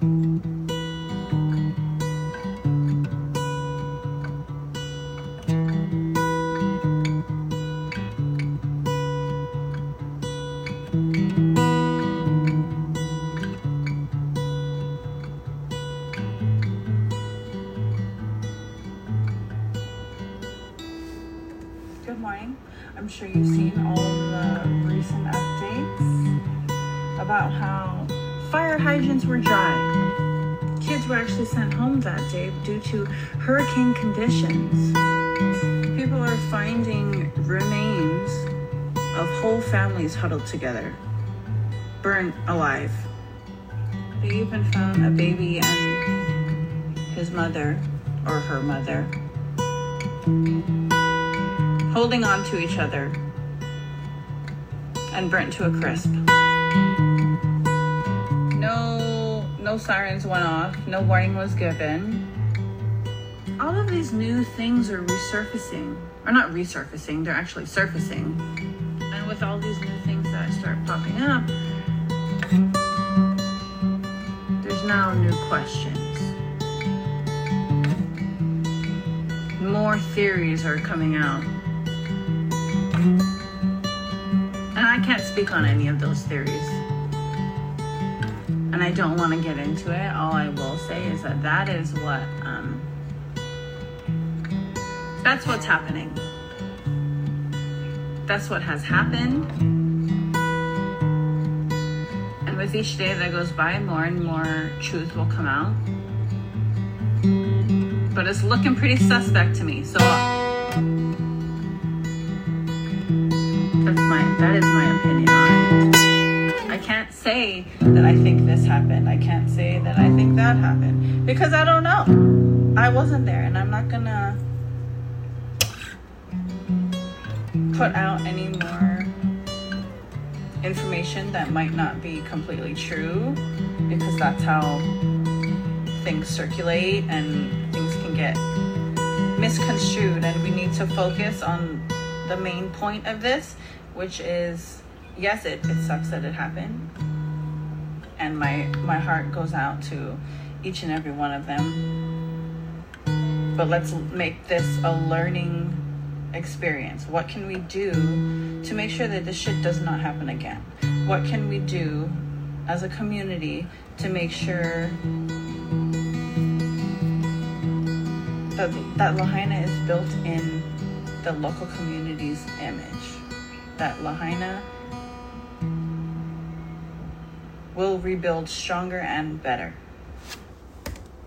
Good morning. I'm sure you've seen all the recent updates about how hydrants were dry. Kids were actually sent home that day due to hurricane conditions. People are finding remains of whole families huddled together, burnt alive. They even found a baby and his mother, or her mother, holding on to each other and burnt to a crisp. No sirens went off, no warning was given. All of these new things are resurfacing. Or not resurfacing, they're actually surfacing. And with all these new things that start popping up, there's now new questions. More theories are coming out. And I can't speak on any of those theories. And I don't want to get into it. All I will say is that that is what, um, that's what's happening. That's what has happened. And with each day that goes by, more and more truth will come out. But it's looking pretty suspect to me. So that's my that is my opinion say that I think this happened. I can't say that I think that happened because I don't know. I wasn't there and I'm not gonna put out any more information that might not be completely true because that's how things circulate and things can get misconstrued and we need to focus on the main point of this which is yes it, it sucks that it happened. And my my heart goes out to each and every one of them. But let's make this a learning experience. What can we do to make sure that this shit does not happen again? What can we do as a community to make sure that, that Lahaina is built in the local community's image. That Lahaina will rebuild stronger and better.